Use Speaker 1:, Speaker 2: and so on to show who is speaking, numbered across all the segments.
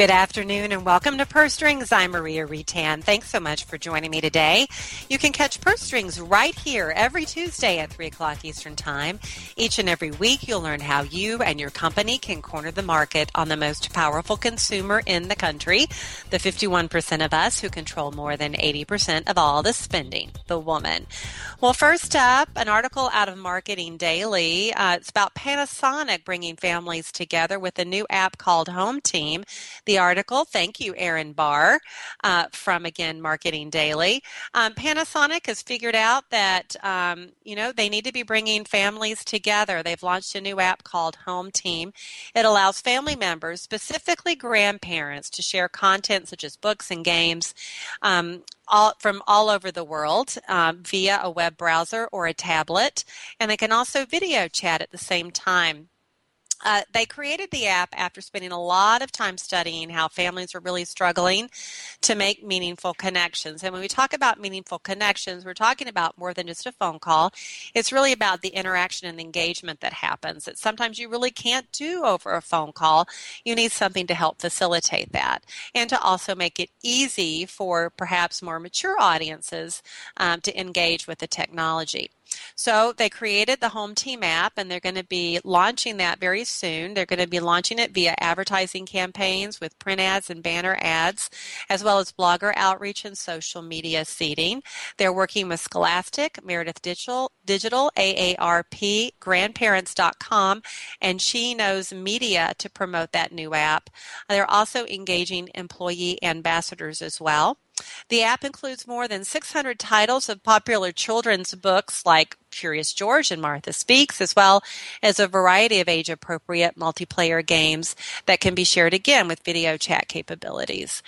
Speaker 1: Good afternoon and welcome to Purse Strings. I'm Maria Reitan. Thanks so much for joining me today. You can catch Purse Strings right here every Tuesday at 3 o'clock Eastern Time. Each and every week, you'll learn how you and your company can corner the market on the most powerful consumer in the country, the 51% of us who control more than 80% of all the spending, the woman. Well, first up, an article out of Marketing Daily. Uh, it's about Panasonic bringing families together with a new app called Home Team the article. Thank you, Aaron Baar, uh, from again Marketing Daily. Um, Panasonic has figured out that um, you know they need to be bringing families together. They've launched a new app called Home Team. It allows family members, specifically grandparents, to share content such as books and games. Um, all, from all over the world um, via a web browser or a tablet, and they can also video chat at the same time. Uh, they created the app after spending a lot of time studying how families are really struggling to make meaningful connections. And when we talk about meaningful connections, we're talking about more than just a phone call. It's really about the interaction and engagement that happens that sometimes you really can't do over a phone call. You need something to help facilitate that and to also make it easy for perhaps more mature audiences um, to engage with the technology. So they created the Home Team app and they're going to be launching that very soon. They're going to be launching it via advertising campaigns with print ads and banner ads, as well as blogger outreach and social media seeding. They're working with Scholastic, Meredith Digital, Digital AARP, grandparents.com, and She Knows Media to promote that new app. They're also engaging employee ambassadors as well. The app includes more than 600 titles of popular children's books like Curious George and Martha Speaks, as well as a variety of age appropriate multiplayer games that can be shared again with video chat capabilities.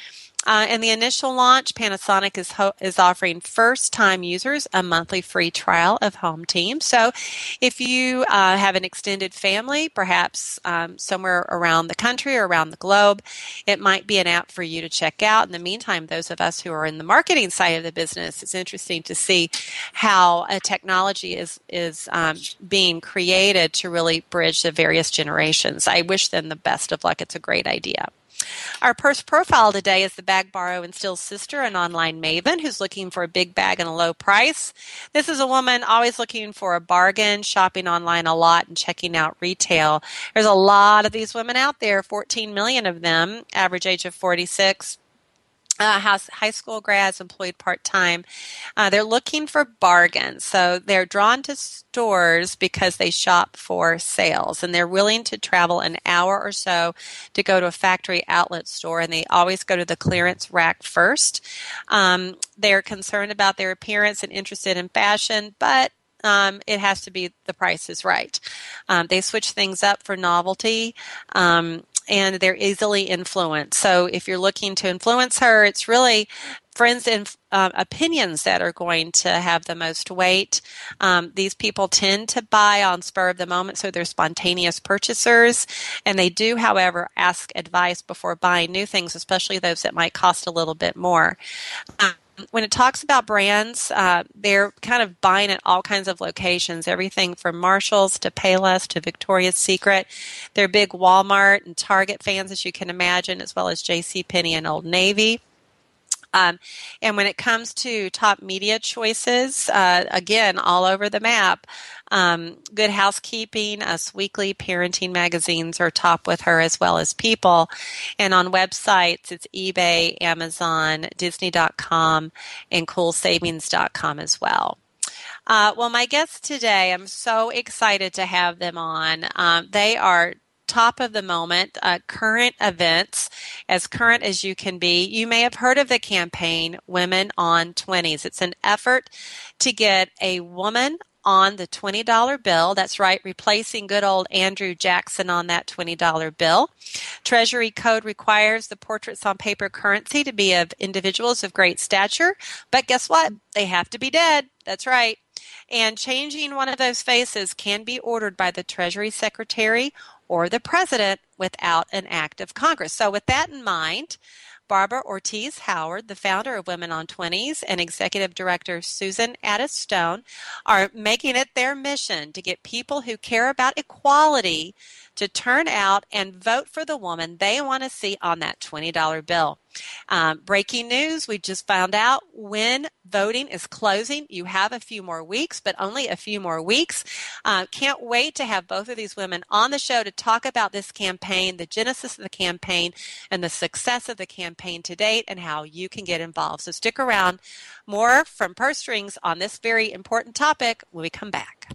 Speaker 1: Uh, in the initial launch, Panasonic is ho- is offering first-time users a monthly free trial of Home Team. So, if you uh, have an extended family, perhaps um, somewhere around the country or around the globe, it might be an app for you to check out. In the meantime, those of us who are in the marketing side of the business, it's interesting to see how a technology is is um, being created to really bridge the various generations. I wish them the best of luck. It's a great idea. Our purse profile today is the Bag Borrow and Steal sister, an online maven who's looking for a big bag and a low price. This is a woman always looking for a bargain, shopping online a lot, and checking out retail. There's a lot of these women out there, 14 million of them, average age of 46 uh, has high school grads employed part time. Uh, they're looking for bargains. So they're drawn to stores because they shop for sales and they're willing to travel an hour or so to go to a factory outlet store and they always go to the clearance rack first. Um, they're concerned about their appearance and interested in fashion, but um, it has to be the price is right. Um, they switch things up for novelty. Um, and they're easily influenced. So if you're looking to influence her, it's really friends and uh, opinions that are going to have the most weight. Um, these people tend to buy on spur of the moment, so they're spontaneous purchasers. And they do, however, ask advice before buying new things, especially those that might cost a little bit more. Um, when it talks about brands, uh, they're kind of buying at all kinds of locations, everything from Marshalls to Payless to Victoria's Secret. They're big Walmart and Target fans, as you can imagine, as well as J.C. Penney and Old Navy. Um, and when it comes to top media choices, uh, again, all over the map, um, Good Housekeeping, Us Weekly, parenting magazines are top with her as well as People. And on websites, it's eBay, Amazon, Disney.com, and CoolSavings.com as well. Uh, well, my guests today, I'm so excited to have them on. Um, they are top of the moment, uh, current events, as current as you can be. You may have heard of the campaign Women on 20s. It's an effort to get a woman on the $20 bill. That's right, replacing good old Andrew Jackson on that $20 bill. Treasury code requires the portraits on paper currency to be of individuals of great stature, but guess what? They have to be dead. That's right. And changing one of those faces can be ordered by the Treasury Secretary or the President without an act of Congress. So, with that in mind, Barbara Ortiz Howard, the founder of Women on 20s, and executive director Susan Ades Stone are making it their mission to get people who care about equality to turn out and vote for the woman they want to see on that $20 bill. Um, breaking news we just found out when voting is closing. You have a few more weeks, but only a few more weeks. Uh, can't wait to have both of these women on the show to talk about this campaign, the genesis of the campaign, and the success of the campaign to date, and how you can get involved. So stick around. More from Purse Strings on this very important topic when we come back.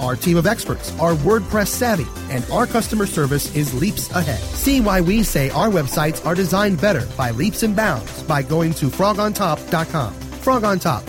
Speaker 2: Our team of experts are WordPress savvy, and our customer service is leaps ahead. See why we say our websites are designed better by leaps and bounds by going to frogontop.com. Frog on Top,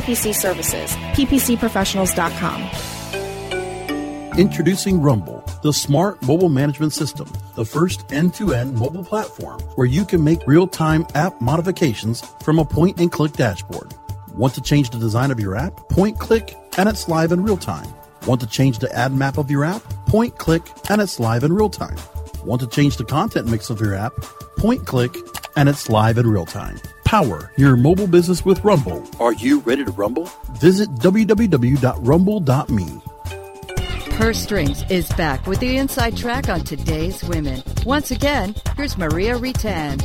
Speaker 3: services. PPCprofessionals.com.
Speaker 4: Introducing Rumble, the smart mobile management system, the first end to end mobile platform where you can make real time app modifications from a point and click dashboard. Want to change the design of your app? Point click and it's live in real time. Want to change the ad map of your app? Point click and it's live in real time. Want to change the content mix of your app? Point click and it's live in real time. Power your mobile business with Rumble.
Speaker 5: Are you ready to rumble?
Speaker 4: Visit www.rumble.me.
Speaker 6: Purse Strings is back with the inside track on today's women. Once again, here's Maria Reitan.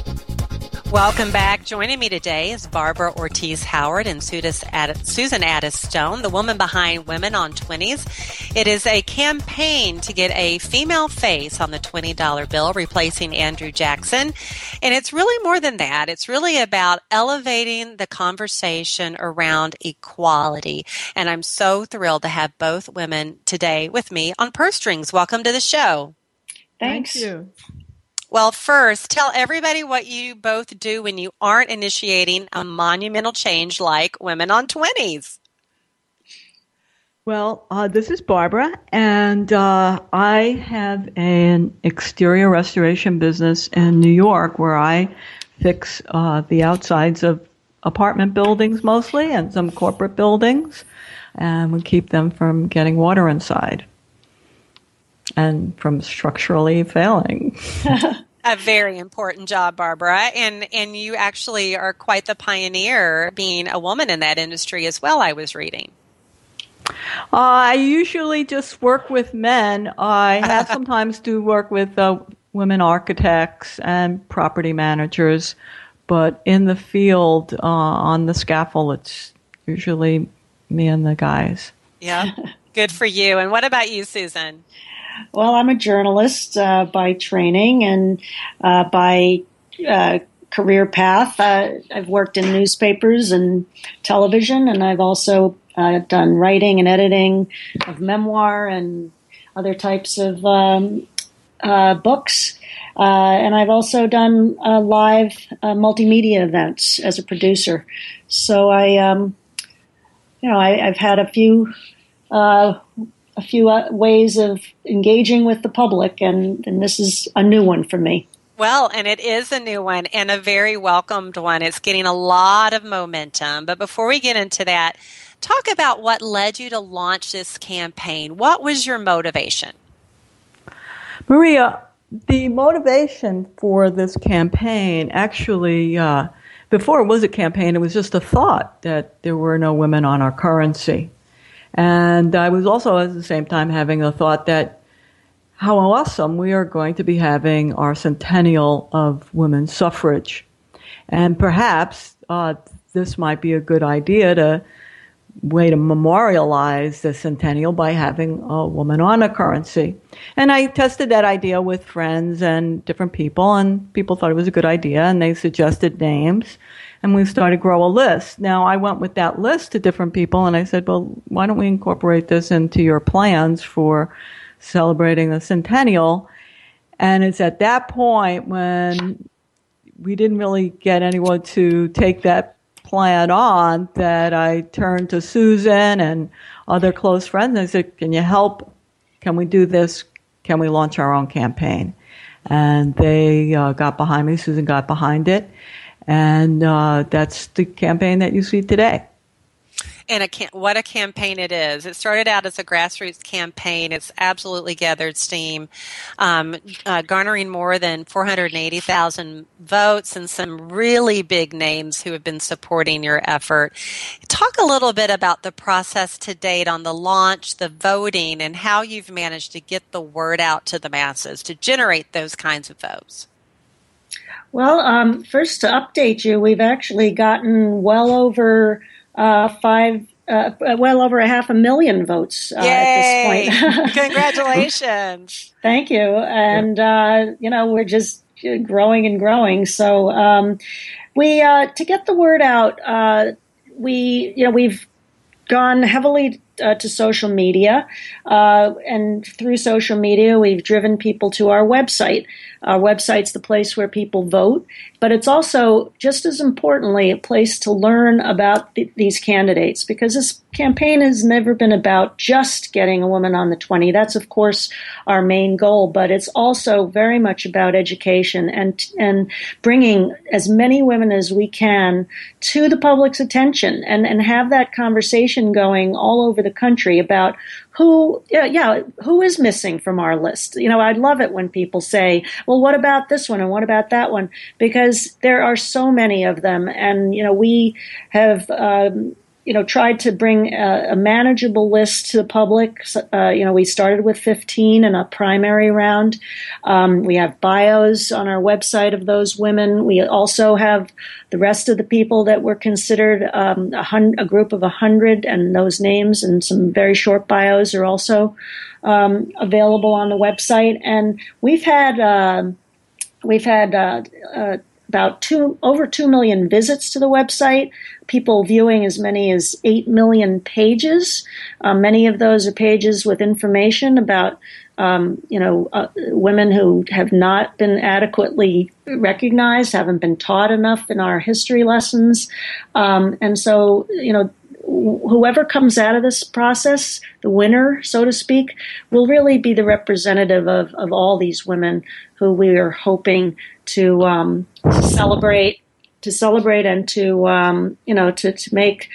Speaker 1: Welcome back. Joining me today is Barbara Ortiz Howard and Susan Ades Stone, the woman behind Women on 20s. It is a campaign to get a female face on the $20 bill, replacing Andrew Jackson. And it's really more than that. It's really about elevating the conversation around equality. And I'm so thrilled to have both women today with me on Purse Strings. Welcome to the show.
Speaker 7: Thanks. Thank you.
Speaker 1: Well, first, tell everybody what you both do when you aren't initiating a monumental change like Women on 20s.
Speaker 7: Well, uh, this is Barbara, and uh, I have an exterior restoration business in New York where I fix uh, the outsides of apartment buildings mostly and some corporate buildings, and we keep them from getting water inside and from structurally failing.
Speaker 1: a very important job, Barbara, and and you actually are quite the pioneer, being a woman in that industry as well. I was reading.
Speaker 7: Uh, I usually just work with men. I have sometimes do work with uh, women architects and property managers, but in the field uh, on the scaffold, it's usually me and the guys.
Speaker 1: Yeah, good for you. And what about you, Susan?
Speaker 8: Well, I'm a journalist uh, by training and uh, by uh, career path. Uh, I've worked in newspapers and television, and I've also uh, done writing and editing of memoir and other types of um, uh, books. and I've also done live multimedia events as a producer. So I, um, you know, I, have had a few a few uh, ways of engaging with the public, and, and this is a new one for me.
Speaker 1: Well, and it is a new one and a very welcomed one. It's getting a lot of momentum. But before we get into that, talk about what led you to launch this campaign. What was your motivation?
Speaker 7: Maria, the motivation for this campaign actually, uh, before it was a campaign, it was just a thought that there were no women on our currency. And I was also at the same time having a thought that how awesome we are going to be having our centennial of women's suffrage. And perhaps uh, this might be a good idea to way to memorialize the centennial by having a woman on a currency. And I tested that idea with friends and different people, and people thought it was a good idea, and they suggested names, and we started to grow a list. Now, I went with that list to different people, and I said, well, why don't we incorporate this into your plans for celebrating the centennial? And it's at that point when we didn't really get anyone to take that plan on that I turned to Susan and other close friends and I said, Can you help? Can we do this? Can we launch our own campaign? And they uh, got behind me. Susan got behind it. And uh, that's the campaign that you see today
Speaker 1: and a what a campaign it is. It started out as a grassroots campaign. It's absolutely gathered steam, um, uh, garnering more than 480,000 votes and some really big names who have been supporting your effort. Talk a little bit about the process to date on the launch, the voting, and how you've managed to get the word out to the masses to generate those kinds of votes.
Speaker 8: Well, um, first to update you, we've actually gotten well over uh, five, uh, well over a half a million votes uh,
Speaker 1: at this point. Congratulations!
Speaker 8: Thank you, and uh, you know we're just growing and growing. So um, we uh, to get the word out, uh, we you know we've gone heavily uh, to social media, uh, and through social media, we've driven people to our website. Our website's the place where people vote, but it's also just as importantly a place to learn about th- these candidates because this campaign has never been about just getting a woman on the 20. That's of course our main goal, but it's also very much about education and and bringing as many women as we can to the public's attention and and have that conversation going all over the country about who, yeah, yeah, who is missing from our list? You know, I love it when people say, well, what about this one and what about that one? Because there are so many of them. And, you know, we have, um, you know, tried to bring a, a manageable list to the public. Uh, you know, we started with 15 in a primary round. Um, we have bios on our website of those women. We also have the rest of the people that were considered um, a, hun- a, group of 100, and those names and some very short bios are also um, available on the website. And we've had uh, we've had uh, uh about two over two million visits to the website. People viewing as many as eight million pages. Uh, many of those are pages with information about um, you know uh, women who have not been adequately recognized, haven't been taught enough in our history lessons, um, and so you know whoever comes out of this process, the winner, so to speak, will really be the representative of, of all these women who we are hoping to, um, celebrate, to celebrate, and to um, you know to to make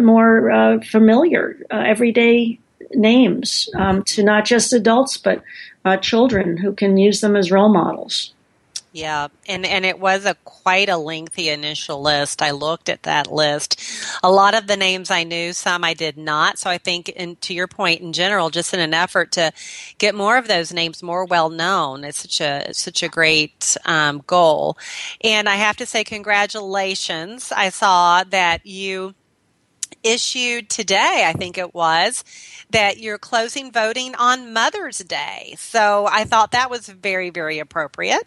Speaker 8: more uh, familiar uh, everyday names um, to not just adults but uh, children who can use them as role models.
Speaker 1: Yeah, and and it was a quite a lengthy initial list. I looked at that list. A lot of the names I knew, some I did not. So I think, in, to your point, in general, just in an effort to get more of those names more well known, it's such a such a great um, goal. And I have to say, congratulations! I saw that you issued today, I think it was, that you're closing voting on Mother's Day. So I thought that was very, very appropriate.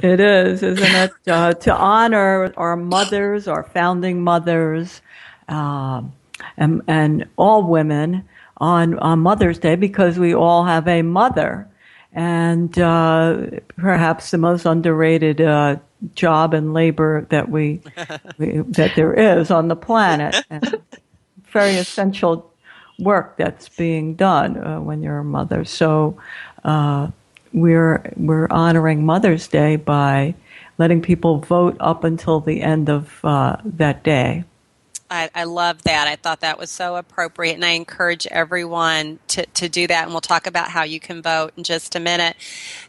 Speaker 7: It is, isn't it? Uh, to honor our mothers, our founding mothers, um, and, and all women on, on Mother's Day because we all have a mother. And uh, perhaps the most underrated uh, job and labor that we, we, that there is on the planet. And very essential work that's being done uh, when you're a mother. So uh, we're we're honoring Mother's Day by letting people vote up until the end of uh, that day.
Speaker 1: I, I, love that. I thought that was so appropriate, and I encourage everyone to, to do that. And we'll talk about how you can vote in just a minute.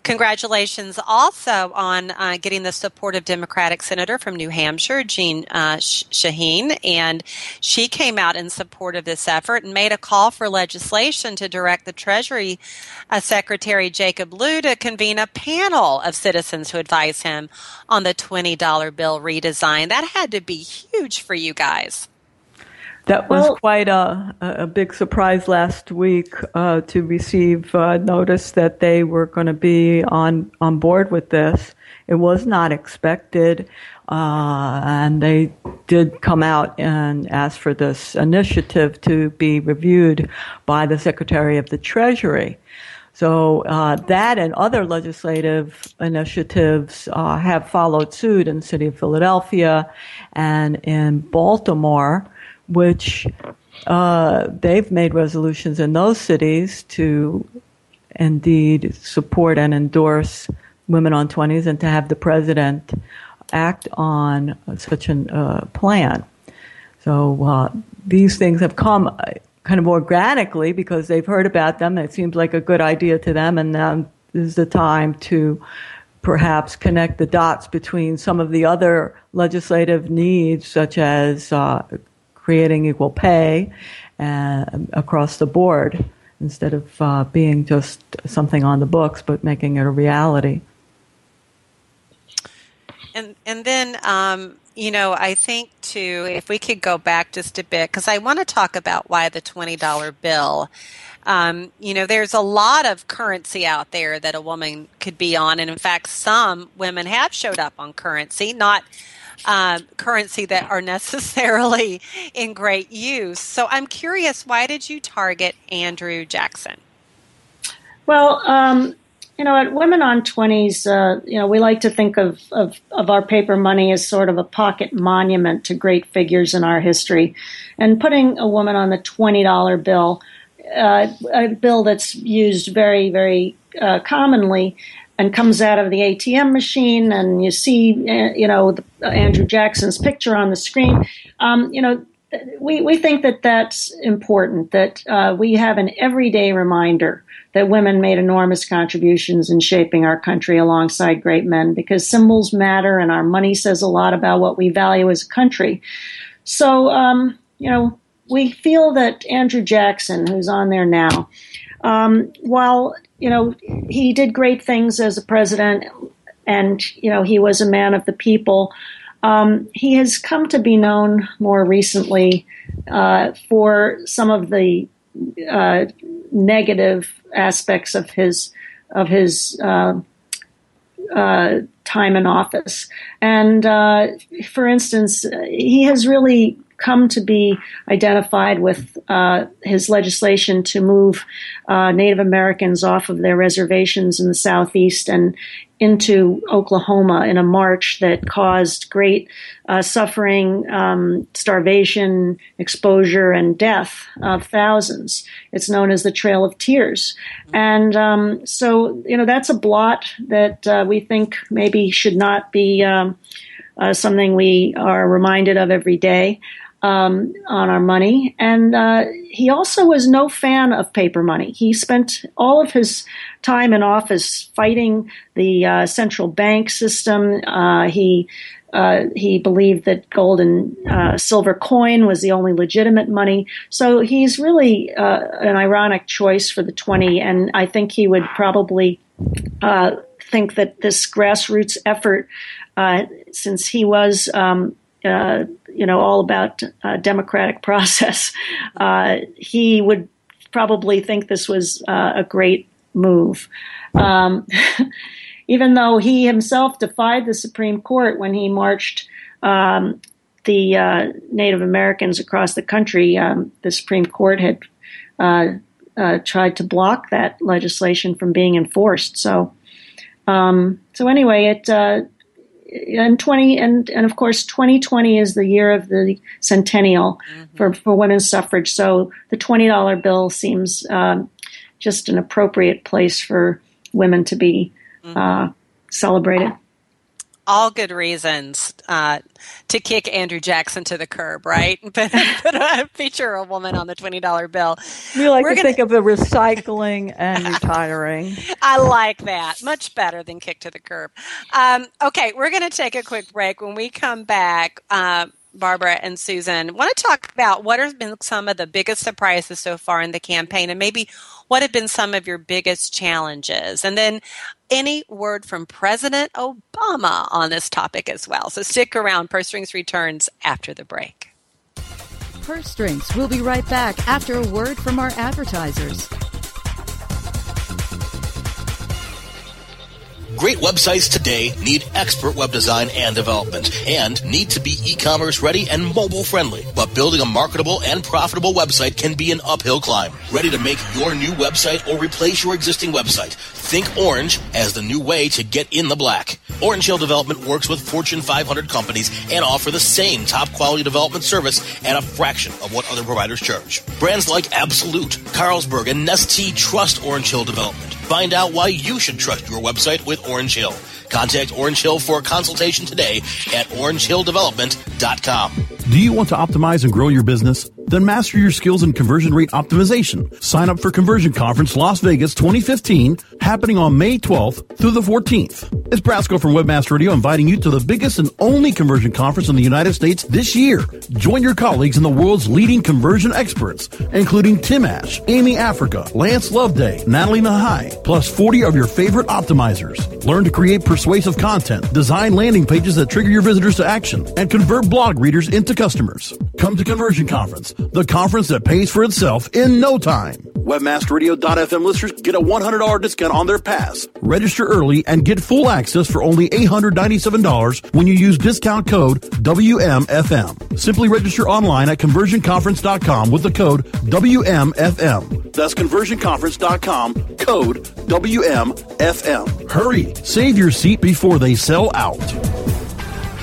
Speaker 1: Congratulations also on uh, getting the support of Democratic Senator from New Hampshire, Jean uh, Shaheen. And she came out in support of this effort and made a call for legislation to direct the Treasury uh, Secretary Jacob Lew to convene a panel of citizens to advise him on the $20 bill redesign. That had to be huge for you guys.
Speaker 7: That was well, quite a, a big surprise last week uh, to receive uh, notice that they were going to be on, on board with this. It was not expected, uh, and they did come out and ask for this initiative to be reviewed by the Secretary of the Treasury. So uh, that and other legislative initiatives uh, have followed suit in the city of Philadelphia and in Baltimore which uh, they've made resolutions in those cities to indeed support and endorse women on 20s and to have the president act on such a uh, plan. So uh, these things have come uh, kind of organically because they've heard about them. It seems like a good idea to them, and now is the time to perhaps connect the dots between some of the other legislative needs, such as uh, creating equal pay uh, across the board instead of uh, being just something on the books, but making it a reality.
Speaker 1: And and then um, you know I think too if we could go back just a bit because I want to talk about why the twenty dollar bill. Um, you know, there's a lot of currency out there that a woman could be on, and in fact, some women have showed up on currency, not um, currency that are necessarily in great use. So I'm curious, why did you target Andrew Jackson?
Speaker 8: Well, um, you know, at Women on 20s, uh, you know, we like to think of, of, of, our paper money as sort of a pocket monument to great figures in our history. And putting a woman on the $20 bill, uh, a bill that's used very, very uh, commonly, and comes out of the ATM machine, and you see, uh, you know, Andrew Jackson's picture on the screen. Um, you know, we, we think that that's important, that uh, we have an everyday reminder that women made enormous contributions in shaping our country alongside great men because symbols matter and our money says a lot about what we value as a country. So, um, you know, we feel that Andrew Jackson, who's on there now, um, while you know, he did great things as a president, and you know, he was a man of the people. Um, he has come to be known more recently uh, for some of the uh, negative aspects of his of his uh, uh time in office. And uh, for instance, he has really come to be identified with uh, his legislation to move uh, Native Americans off of their reservations in the southeast and into Oklahoma in a march that caused great uh, suffering, um, starvation, exposure, and death of thousands. It's known as the Trail of Tears. And um, so, you know, that's a blot that uh, we think maybe should not be um, uh, something we are reminded of every day um, on our money. And uh, he also was no fan of paper money. He spent all of his time in office fighting the uh, central bank system. Uh, he uh, he believed that gold and uh, silver coin was the only legitimate money. So he's really uh, an ironic choice for the 20. And I think he would probably think that this grassroots effort, since he was um, uh, you know, all about uh, democratic process, uh, he would probably think this was uh, a great move. Um, even though he himself defied the Supreme Court when he marched um, the uh, Native Americans across the country, um, the Supreme Court had uh, tried to block that legislation from being enforced. So, um, so anyway, it and 20 and, and of course 2020 is the year of the centennial mm-hmm. for, for women's suffrage so the $20 bill seems um, just an appropriate place for women to be mm-hmm. uh, celebrated
Speaker 1: all good reasons uh, to kick Andrew Jackson to the curb, right? But, but feature a woman on the twenty dollar bill.
Speaker 7: We like We're to gonna... think of the recycling and retiring.
Speaker 1: I like that much better than kick to the curb. Um, okay, we're going to take a quick break. When we come back. Uh, Barbara and Susan, want to talk about what have been some of the biggest surprises so far in the campaign and maybe what have been some of your biggest challenges? And then any word from President Obama on this topic as well. So stick around. Purse Strings returns after the break.
Speaker 6: Purse Strings. We'll be right back after a word from our advertisers.
Speaker 9: Great websites today need expert web design and development and need to be e-commerce ready and mobile friendly. But building a marketable and profitable website can be an uphill climb. Ready to make your new website or replace your existing website? Think Orange as the new way to get in the black. Orange Hill Development works with Fortune 500 companies and offer the same top quality development service at a fraction of what other providers charge. Brands like Absolut, Carlsberg, and Nestea trust Orange Hill Development. Find out why you should trust your website with Orange Hill. Contact Orange Hill for a consultation today at orangehilldevelopment.com.
Speaker 4: Do you want to optimize and grow your business? Then master your skills in conversion rate optimization. Sign up for Conversion Conference Las Vegas 2015, happening on May 12th through the 14th. It's Brasco from Webmaster Radio inviting you to the biggest and only conversion conference in the United States this year. Join your colleagues and the world's leading conversion experts, including Tim Ash, Amy Africa, Lance Loveday, Natalie Nahai, plus 40 of your favorite optimizers. Learn to create persuasive content, design landing pages that trigger your visitors to action, and convert blog readers into customers. Come to Conversion Conference, the conference that pays for itself in no time. Webmasterradio.fm listeners get a $100 discount on their pass. Register early and get full access for only $897 when you use discount code WMFM. Simply register online at conversionconference.com with the code WMFM. That's conversionconference.com, code WMFM. Hurry, save your seat before they sell out.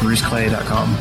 Speaker 10: bruceclay.com.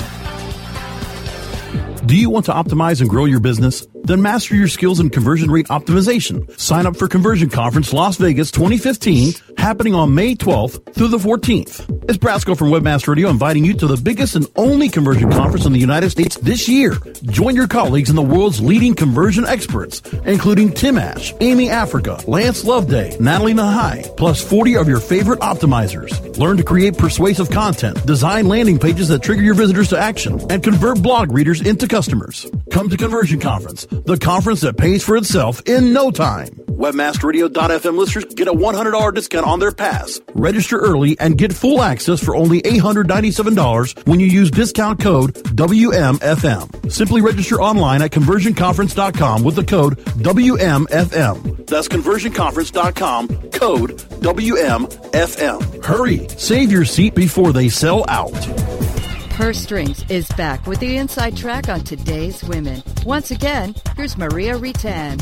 Speaker 4: Do you want to optimize and grow your business? Then master your skills in conversion rate optimization. Sign up for Conversion Conference Las Vegas 2015, happening on May 12th through the 14th. It's Brasco from Webmaster Radio inviting you to the biggest and only conversion conference in the United States this year. Join your colleagues and the world's leading conversion experts, including Tim Ash, Amy Africa, Lance Loveday, Natalie Nahai, plus 40 of your favorite optimizers. Learn to create persuasive content, design landing pages that trigger your visitors to action, and convert blog readers into customers. Come to Conversion Conference the conference that pays for itself in no time. Webmasterradio.fm listeners get a $100 discount on their pass. Register early and get full access for only $897 when you use discount code WMFM. Simply register online at conversionconference.com with the code WMFM. That's conversionconference.com, code WMFM. Hurry, save your seat before they sell out.
Speaker 6: Purse Strings is back with the inside track on today's women. Once again, here's Maria Reitan.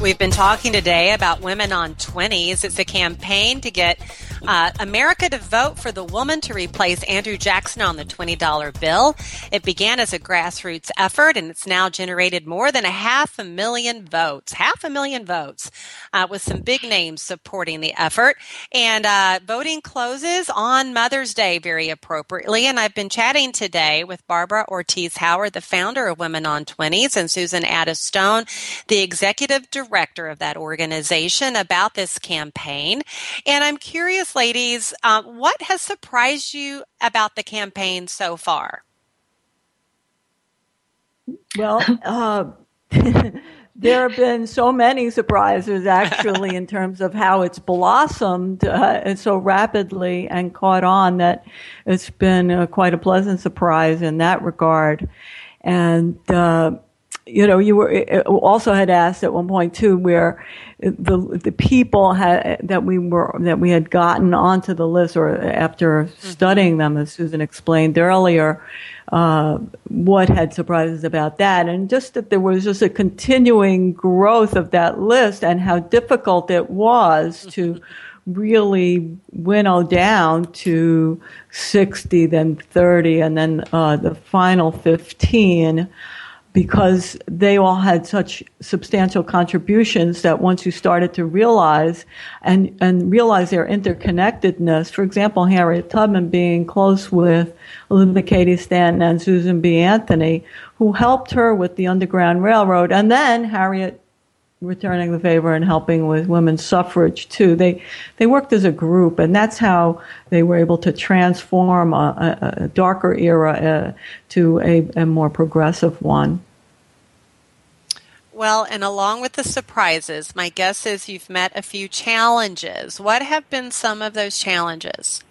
Speaker 1: We've been talking today about Women on 20s. It's a campaign to get uh, America to vote for the woman to replace Andrew Jackson on the $20 bill. It began as a grassroots effort and it's now generated more than a half a million votes. Half a million votes uh, with some big names supporting the effort. And uh, voting closes on Mother's Day very appropriately. And I've been chatting today with Barbara Ortiz Howard, the founder of Women on 20s, and Susan Ades Stone, the executive director of that organization, about this campaign. And I'm curious, ladies, uh, what has surprised you about the campaign so far?
Speaker 7: Well, uh, there have been so many surprises actually in terms of how it's blossomed uh, so rapidly and caught on that it's been uh, quite a pleasant surprise in that regard. And uh, you know, you were also had asked at one point too, where the the people had that we were that we had gotten onto the list, or after mm-hmm. studying them, as Susan explained earlier, uh, what had surprised us about that, and just that there was just a continuing growth of that list, and how difficult it was to really winnow down to 60, then 30, and then uh, the final 15 because they all had such substantial contributions that once you started to realize and, and realize their interconnectedness, for example, Harriet Tubman being close with Elizabeth Cady Stanton and Susan B. Anthony, who helped her with the Underground Railroad, and then Harriet returning the favor and helping with women's suffrage too. They they worked as a group, and that's how they were able to transform a, a, a darker era uh, to a, a more progressive one.
Speaker 1: Well, and along with the surprises, my guess is you've met a few challenges. What have been some of those challenges?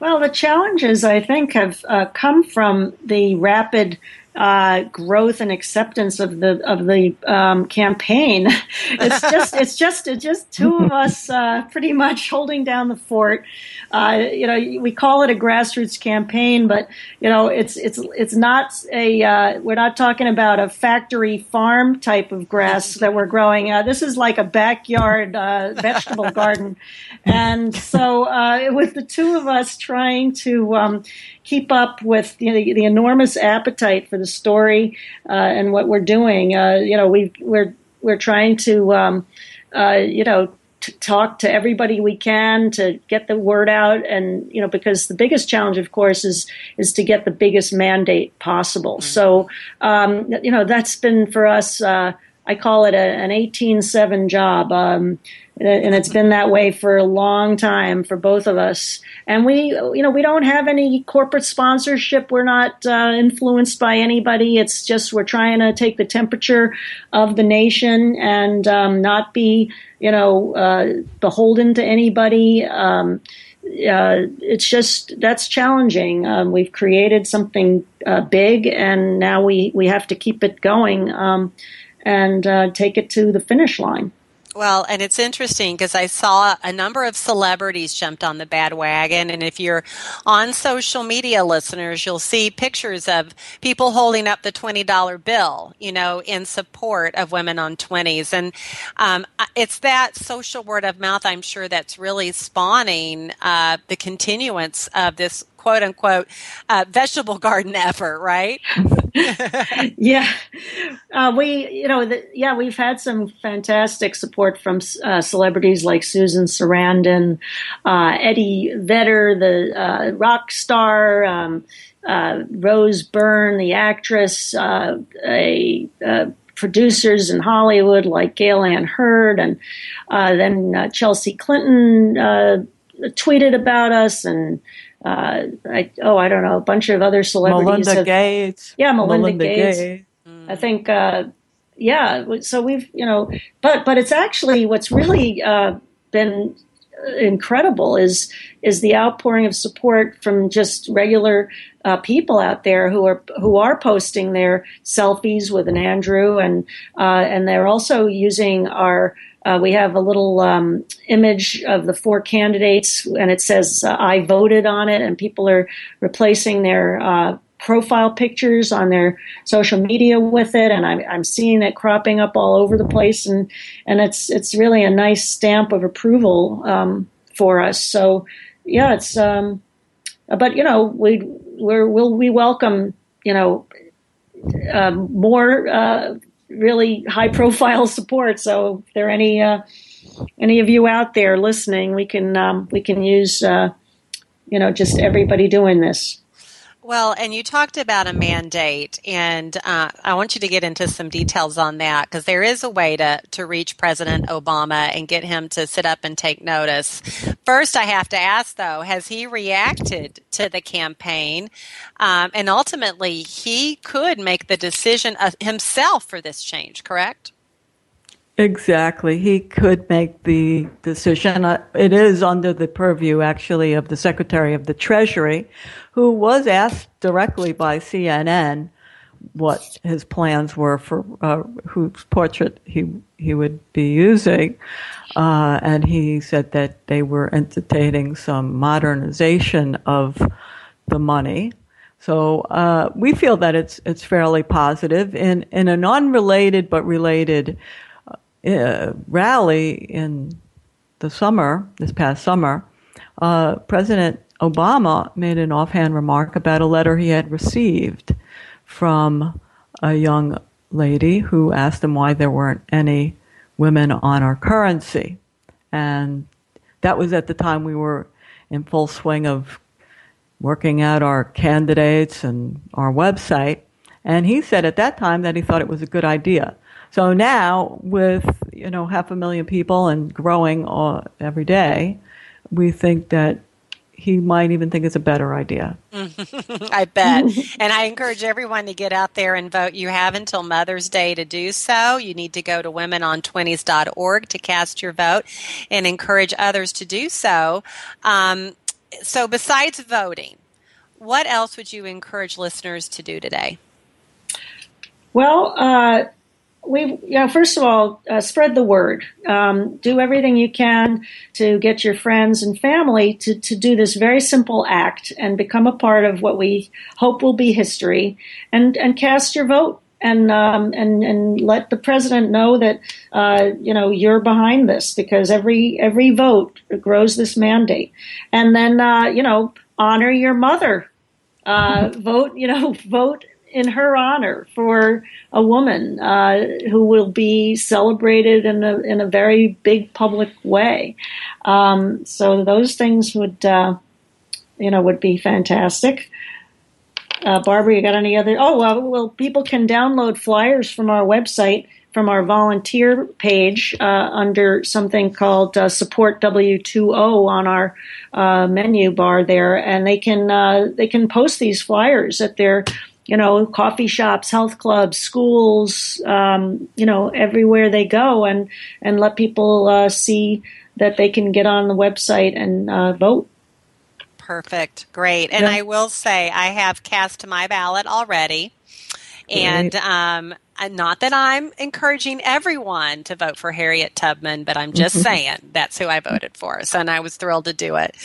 Speaker 8: Well, the challenges I think have uh, come from the rapid uh, growth and acceptance of the of the um, campaign. it's just it's just it's just two of us uh, pretty much holding down the fort. Uh, you know, we call it a grassroots campaign, but you know, it's it's it's not a uh, we're not talking about a factory farm type of grass that we're growing. Uh, this is like a backyard uh, vegetable garden, and so with the two of us trying to um, keep up with you know, the, the, enormous appetite for the story uh, and what we're doing. Uh, you know, we we're we're trying to um, uh, you know to talk to everybody we can to get the word out, and you know because the biggest challenge, of course, is is to get the biggest mandate possible. Mm-hmm. So um, you know that's been for us. Uh, I call it a, an 18-7 job. Um, and it's been that way for a long time for both of us. And we, you know, we don't have any corporate sponsorship. We're not uh, influenced by anybody. It's just we're trying to take the temperature of the nation and um, not be, you know, uh, beholden to anybody. Um, uh, it's just that's challenging. Um, we've created something uh, big, and now we we have to keep it going um, and uh, take it to the finish line.
Speaker 1: Well, and it's interesting because I saw a number of celebrities jumped on the bad wagon. And if you're on social media listeners, you'll see pictures of people holding up the $20 bill, you know, in support of women on 20s. And um, it's that social word of mouth, I'm sure, that's really spawning uh, the continuance of this quote unquote uh, vegetable garden effort, right?
Speaker 8: yeah, uh, we you know the, yeah we've had some fantastic support from uh, celebrities like Susan Sarandon, uh, Eddie Vedder, the uh, rock star. Um, uh, Rose Byrne, the actress, a producers in Hollywood like Gale Anne Hurd, and uh, then uh, Chelsea Clinton uh, tweeted about us, and uh, I, oh, I don't know, a bunch of other celebrities.
Speaker 7: Melinda have, Gates.
Speaker 8: Yeah, Melinda, Melinda Gates. Gates. Mm. I think, uh, yeah. So we've, you know, but but it's actually what's really uh, been incredible is is the outpouring of support from just regular uh, people out there who are who are posting their selfies with an Andrew and uh, and they're also using our uh, we have a little um, image of the four candidates, and it says uh, "I voted" on it, and people are replacing their uh, profile pictures on their social media with it, and I'm, I'm seeing it cropping up all over the place, and and it's it's really a nice stamp of approval um, for us. So yeah, it's um, but you know we we're, we'll we welcome you know um, more uh, really high profile support. So if there are any uh, any of you out there listening, we can um, we can use uh, you know just everybody doing this.
Speaker 1: Well, and you talked about a mandate, and uh, I want you to get into some details on that because there is a way to, to reach President Obama and get him to sit up and take notice. First, I have to ask though, has he reacted to the campaign? Um, and ultimately, he could make the decision uh, himself for this change, correct?
Speaker 7: Exactly. He could make the decision. Uh, it is under the purview, actually, of the Secretary of the Treasury, who was asked directly by CNN what his plans were for uh, whose portrait he he would be using, uh, and he said that they were entertaining some modernization of the money. So uh, we feel that it's it's fairly positive. In in an unrelated but related uh, rally in the summer, this past summer, uh, President Obama made an offhand remark about a letter he had received from a young lady who asked him why there weren't any women on our currency. And that was at the time we were in full swing of working out our candidates and our website. And he said at that time that he thought it was a good idea. So now, with you know half a million people and growing all, every day, we think that he might even think it's a better idea.
Speaker 1: I bet. and I encourage everyone to get out there and vote. You have until Mother's Day to do so. You need to go to womenon20s.org to cast your vote and encourage others to do so. Um, so, besides voting, what else would you encourage listeners to do today?
Speaker 8: Well, uh, we yeah first of all uh, spread the word. Um, do everything you can to get your friends and family to, to do this very simple act and become a part of what we hope will be history and and cast your vote and um, and and let the president know that uh, you know you're behind this because every every vote grows this mandate. And then uh, you know honor your mother. Uh, vote you know vote in her honor for a woman uh, who will be celebrated in a in a very big public way. Um, so those things would uh, you know would be fantastic. Uh, Barbara, you got any other? Oh well, well, people can download flyers from our website from our volunteer page uh, under something called uh, Support W2O on our uh, menu bar there, and they can uh, they can post these flyers at their you know, coffee shops, health clubs, schools, um, you know, everywhere they go, and and let people uh, see that they can get on the website and uh, vote.
Speaker 1: Perfect, great. And yeah. I will say, I have cast my ballot already, and um, not that I'm encouraging everyone to vote for Harriet Tubman, but I'm just saying that's who I voted for. So, and I was thrilled to do it.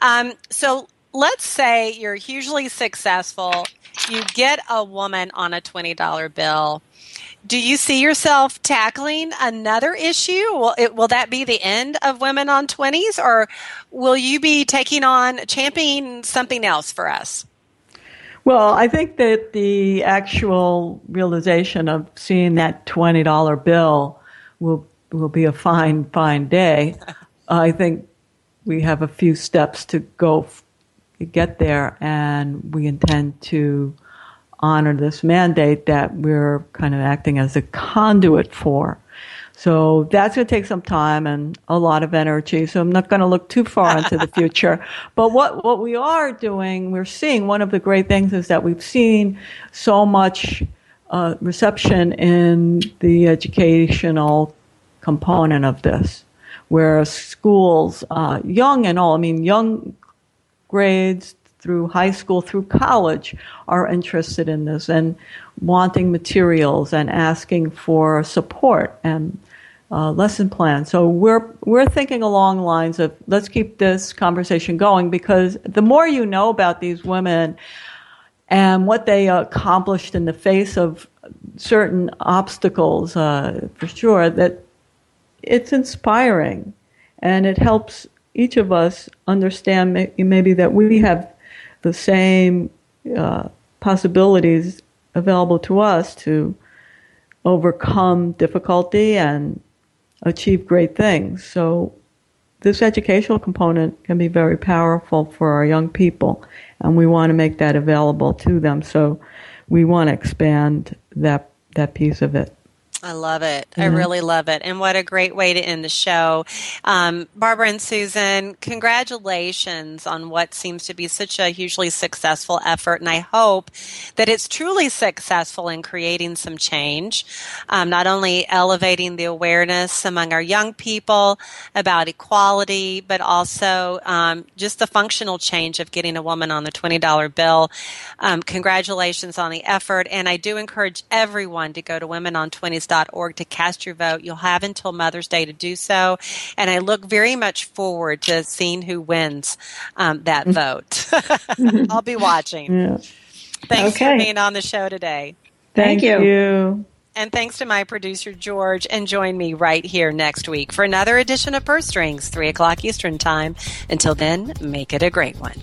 Speaker 1: Um, so, let's say you're hugely successful you get a woman on a $20 bill. Do you see yourself tackling another issue? Will, it, will that be the end of women on 20s, or will you be taking on championing something else for us?
Speaker 7: Well, I think that the actual realization of seeing that $20 bill will will be a fine, fine day. I think we have a few steps to go get there, and we intend to honor this mandate that we're kind of acting as a conduit for. So that's going to take some time and a lot of energy. So I'm not going to look too far into the future. But what, what we are doing, we're seeing one of the great things is that we've seen so much uh, reception in the educational component of this, where schools, uh, young and all, I mean, young grades through high school, through college, are interested in this and wanting materials and asking for support and uh, lesson plans. So we're we're thinking along lines of let's keep this conversation going because the more you know about these women and what they accomplished in the face of certain obstacles, uh, for sure, that it's inspiring and it helps each of us understand maybe that we have the same uh, possibilities available to us to overcome difficulty and achieve great things. So this educational component can be very powerful for our young people, and we want to make that available to them. So we want to expand that that piece of it.
Speaker 1: I love it. Mm-hmm. I really love it. And what a great way to end the show. Um, Barbara and Susan, congratulations on what seems to be such a hugely successful effort. And I hope that it's truly successful in creating some change, um, not only elevating the awareness among our young people about equality, but also um, just the functional change of getting a woman on the $20 bill. Um, congratulations on the effort. And I do encourage everyone to go to Women on Twenties motherhoodmatters.org to cast your vote. You'll have until Mother's Day to do so. And I look very much forward to seeing who wins um, that mm-hmm. vote. Mm-hmm. I'll be watching. Yeah. Thanks okay. for being on the show today.
Speaker 7: Thank, Thank you. you.
Speaker 1: And thanks to my producer, George. And join me right here next week for another edition of Purse Strings, 3 o'clock Eastern Time. Until then, make it a great one.